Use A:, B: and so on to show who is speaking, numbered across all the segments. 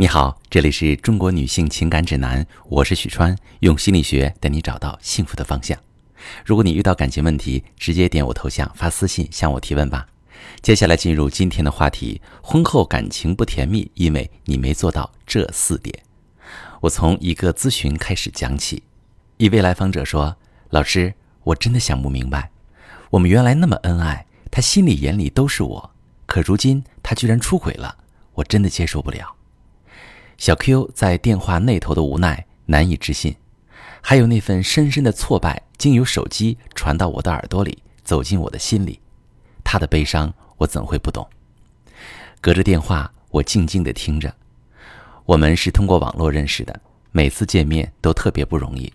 A: 你好，这里是中国女性情感指南，我是许川，用心理学带你找到幸福的方向。如果你遇到感情问题，直接点我头像发私信向我提问吧。接下来进入今天的话题：婚后感情不甜蜜，因为你没做到这四点。我从一个咨询开始讲起。一位来访者说：“老师，我真的想不明白，我们原来那么恩爱，他心里眼里都是我，可如今他居然出轨了，我真的接受不了。”小 Q 在电话那头的无奈难以置信，还有那份深深的挫败，经由手机传到我的耳朵里，走进我的心里。他的悲伤，我怎会不懂？隔着电话，我静静地听着。我们是通过网络认识的，每次见面都特别不容易。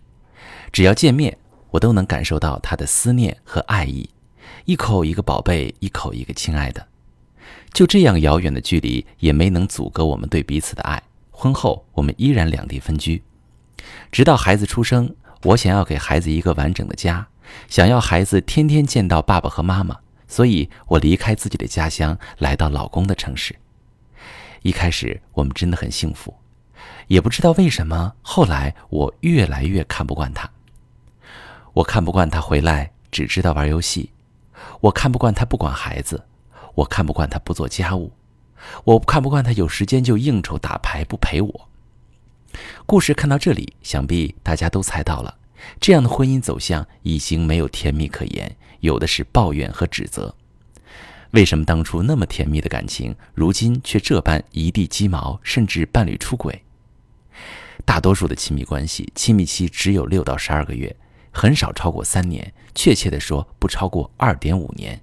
A: 只要见面，我都能感受到他的思念和爱意，一口一个宝贝，一口一个亲爱的。就这样遥远的距离，也没能阻隔我们对彼此的爱。婚后，我们依然两地分居，直到孩子出生。我想要给孩子一个完整的家，想要孩子天天见到爸爸和妈妈，所以我离开自己的家乡，来到老公的城市。一开始，我们真的很幸福，也不知道为什么，后来我越来越看不惯他。我看不惯他回来只知道玩游戏，我看不惯他不管孩子，我看不惯他不做家务。我看不惯他有时间就应酬打牌不陪我。故事看到这里，想必大家都猜到了，这样的婚姻走向已经没有甜蜜可言，有的是抱怨和指责。为什么当初那么甜蜜的感情，如今却这般一地鸡毛，甚至伴侣出轨？大多数的亲密关系，亲密期只有六到十二个月，很少超过三年，确切的说，不超过二点五年。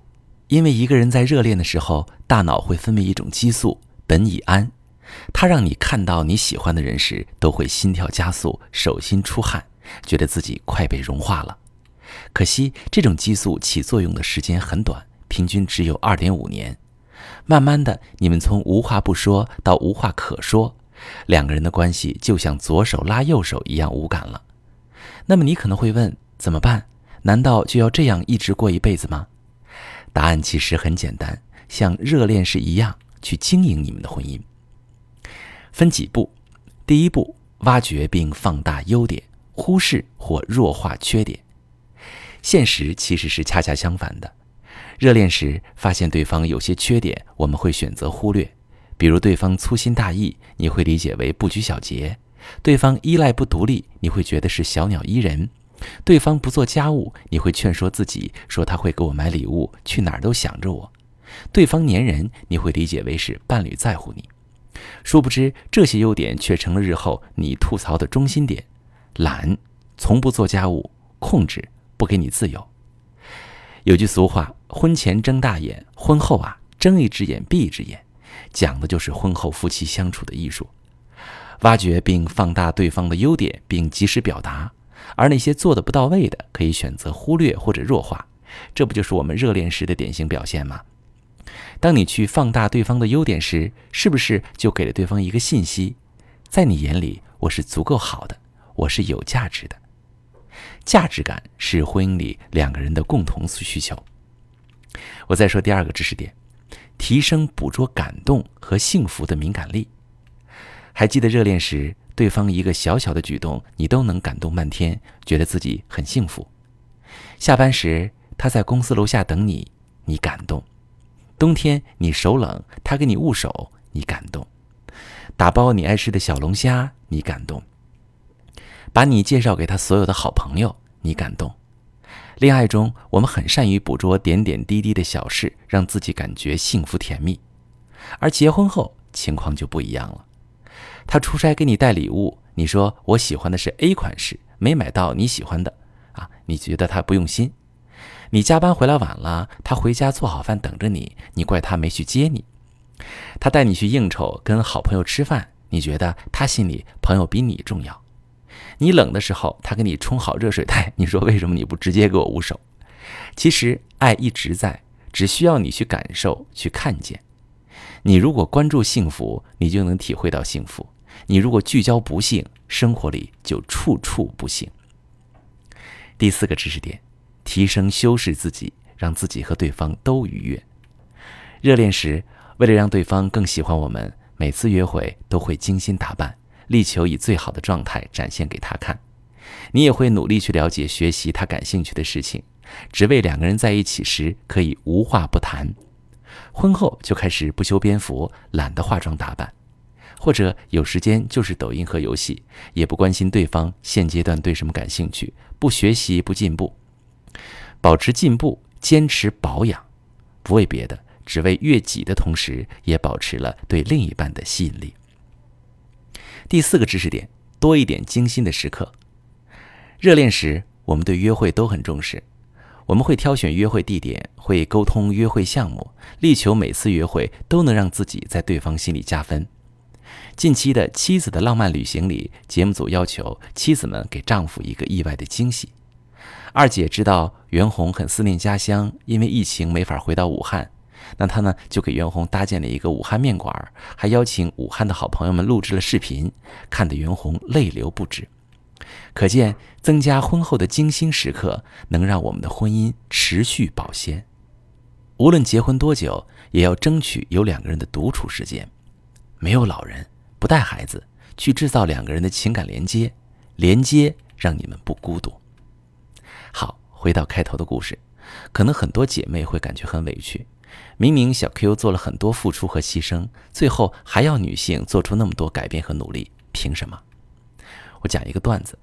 A: 因为一个人在热恋的时候，大脑会分泌一种激素苯乙胺，它让你看到你喜欢的人时，都会心跳加速、手心出汗，觉得自己快被融化了。可惜这种激素起作用的时间很短，平均只有二点五年。慢慢的，你们从无话不说到无话可说，两个人的关系就像左手拉右手一样无感了。那么你可能会问，怎么办？难道就要这样一直过一辈子吗？答案其实很简单，像热恋时一样去经营你们的婚姻。分几步，第一步，挖掘并放大优点，忽视或弱化缺点。现实其实是恰恰相反的。热恋时发现对方有些缺点，我们会选择忽略，比如对方粗心大意，你会理解为不拘小节；对方依赖不独立，你会觉得是小鸟依人。对方不做家务，你会劝说自己说他会给我买礼物，去哪儿都想着我；对方粘人，你会理解为是伴侣在乎你。殊不知，这些优点却成了日后你吐槽的中心点。懒，从不做家务，控制，不给你自由。有句俗话：“婚前睁大眼，婚后啊睁一只眼闭一只眼”，讲的就是婚后夫妻相处的艺术。挖掘并放大对方的优点，并及时表达。而那些做的不到位的，可以选择忽略或者弱化，这不就是我们热恋时的典型表现吗？当你去放大对方的优点时，是不是就给了对方一个信息，在你眼里我是足够好的，我是有价值的。价值感是婚姻里两个人的共同需求。我再说第二个知识点，提升捕捉感动和幸福的敏感力。还记得热恋时？对方一个小小的举动，你都能感动半天，觉得自己很幸福。下班时，他在公司楼下等你，你感动；冬天你手冷，他给你捂手，你感动；打包你爱吃的小龙虾，你感动；把你介绍给他所有的好朋友，你感动。恋爱中，我们很善于捕捉点点滴滴的小事，让自己感觉幸福甜蜜；而结婚后，情况就不一样了。他出差给你带礼物，你说我喜欢的是 A 款式，没买到你喜欢的，啊，你觉得他不用心。你加班回来晚了，他回家做好饭等着你，你怪他没去接你。他带你去应酬，跟好朋友吃饭，你觉得他心里朋友比你重要。你冷的时候，他给你冲好热水袋，你说为什么你不直接给我捂手？其实爱一直在，只需要你去感受，去看见。你如果关注幸福，你就能体会到幸福；你如果聚焦不幸，生活里就处处不幸。第四个知识点，提升修饰自己，让自己和对方都愉悦。热恋时，为了让对方更喜欢我们，每次约会都会精心打扮，力求以最好的状态展现给他看。你也会努力去了解、学习他感兴趣的事情，只为两个人在一起时可以无话不谈。婚后就开始不修边幅，懒得化妆打扮，或者有时间就是抖音和游戏，也不关心对方现阶段对什么感兴趣，不学习不进步，保持进步，坚持保养，不为别的，只为悦己的同时，也保持了对另一半的吸引力。第四个知识点，多一点精心的时刻。热恋时，我们对约会都很重视，我们会挑选约会地点，会沟通约会项目，力求每次约会都能让自己在对方心里加分。近期的《妻子的浪漫旅行》里，节目组要求妻子们给丈夫一个意外的惊喜。二姐知道袁弘很思念家乡，因为疫情没法回到武汉，那她呢就给袁弘搭建了一个武汉面馆，还邀请武汉的好朋友们录制了视频，看得袁弘泪流不止。可见，增加婚后的精心时刻，能让我们的婚姻持续保鲜。无论结婚多久，也要争取有两个人的独处时间，没有老人，不带孩子，去制造两个人的情感连接，连接让你们不孤独。好，回到开头的故事，可能很多姐妹会感觉很委屈，明明小 Q 做了很多付出和牺牲，最后还要女性做出那么多改变和努力，凭什么？我讲一个段子。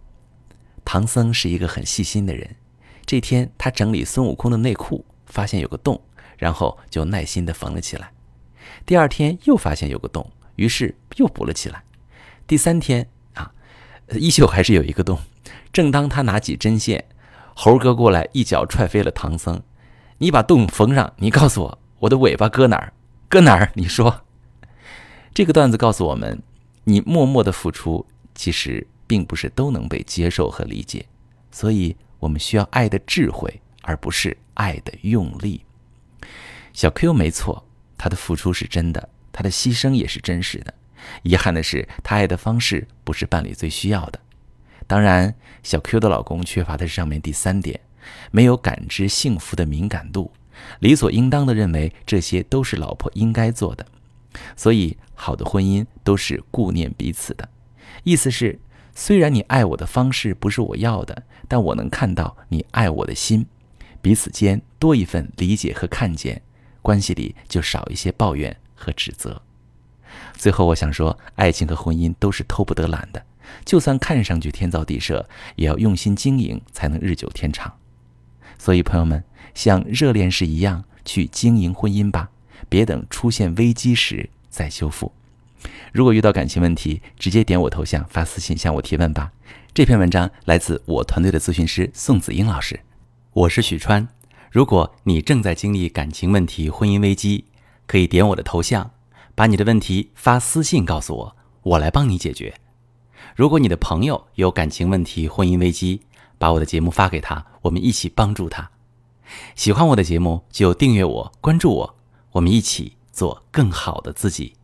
A: 唐僧是一个很细心的人。这天，他整理孙悟空的内裤，发现有个洞，然后就耐心地缝了起来。第二天又发现有个洞，于是又补了起来。第三天啊，依旧还是有一个洞。正当他拿起针线，猴哥过来一脚踹飞了唐僧。你把洞缝上，你告诉我，我的尾巴搁哪儿？搁哪儿？你说。这个段子告诉我们，你默默的付出，其实。并不是都能被接受和理解，所以我们需要爱的智慧，而不是爱的用力。小 Q 没错，他的付出是真的，他的牺牲也是真实的。遗憾的是，他爱的方式不是伴侣最需要的。当然，小 Q 的老公缺乏的是上面第三点，没有感知幸福的敏感度，理所应当的认为这些都是老婆应该做的。所以，好的婚姻都是顾念彼此的，意思是。虽然你爱我的方式不是我要的，但我能看到你爱我的心，彼此间多一份理解和看见，关系里就少一些抱怨和指责。最后，我想说，爱情和婚姻都是偷不得懒的，就算看上去天造地设，也要用心经营，才能日久天长。所以，朋友们，像热恋时一样去经营婚姻吧，别等出现危机时再修复。如果遇到感情问题，直接点我头像发私信向我提问吧。这篇文章来自我团队的咨询师宋子英老师，我是许川。如果你正在经历感情问题、婚姻危机，可以点我的头像，把你的问题发私信告诉我，我来帮你解决。如果你的朋友有感情问题、婚姻危机，把我的节目发给他，我们一起帮助他。喜欢我的节目就订阅我、关注我，我们一起做更好的自己。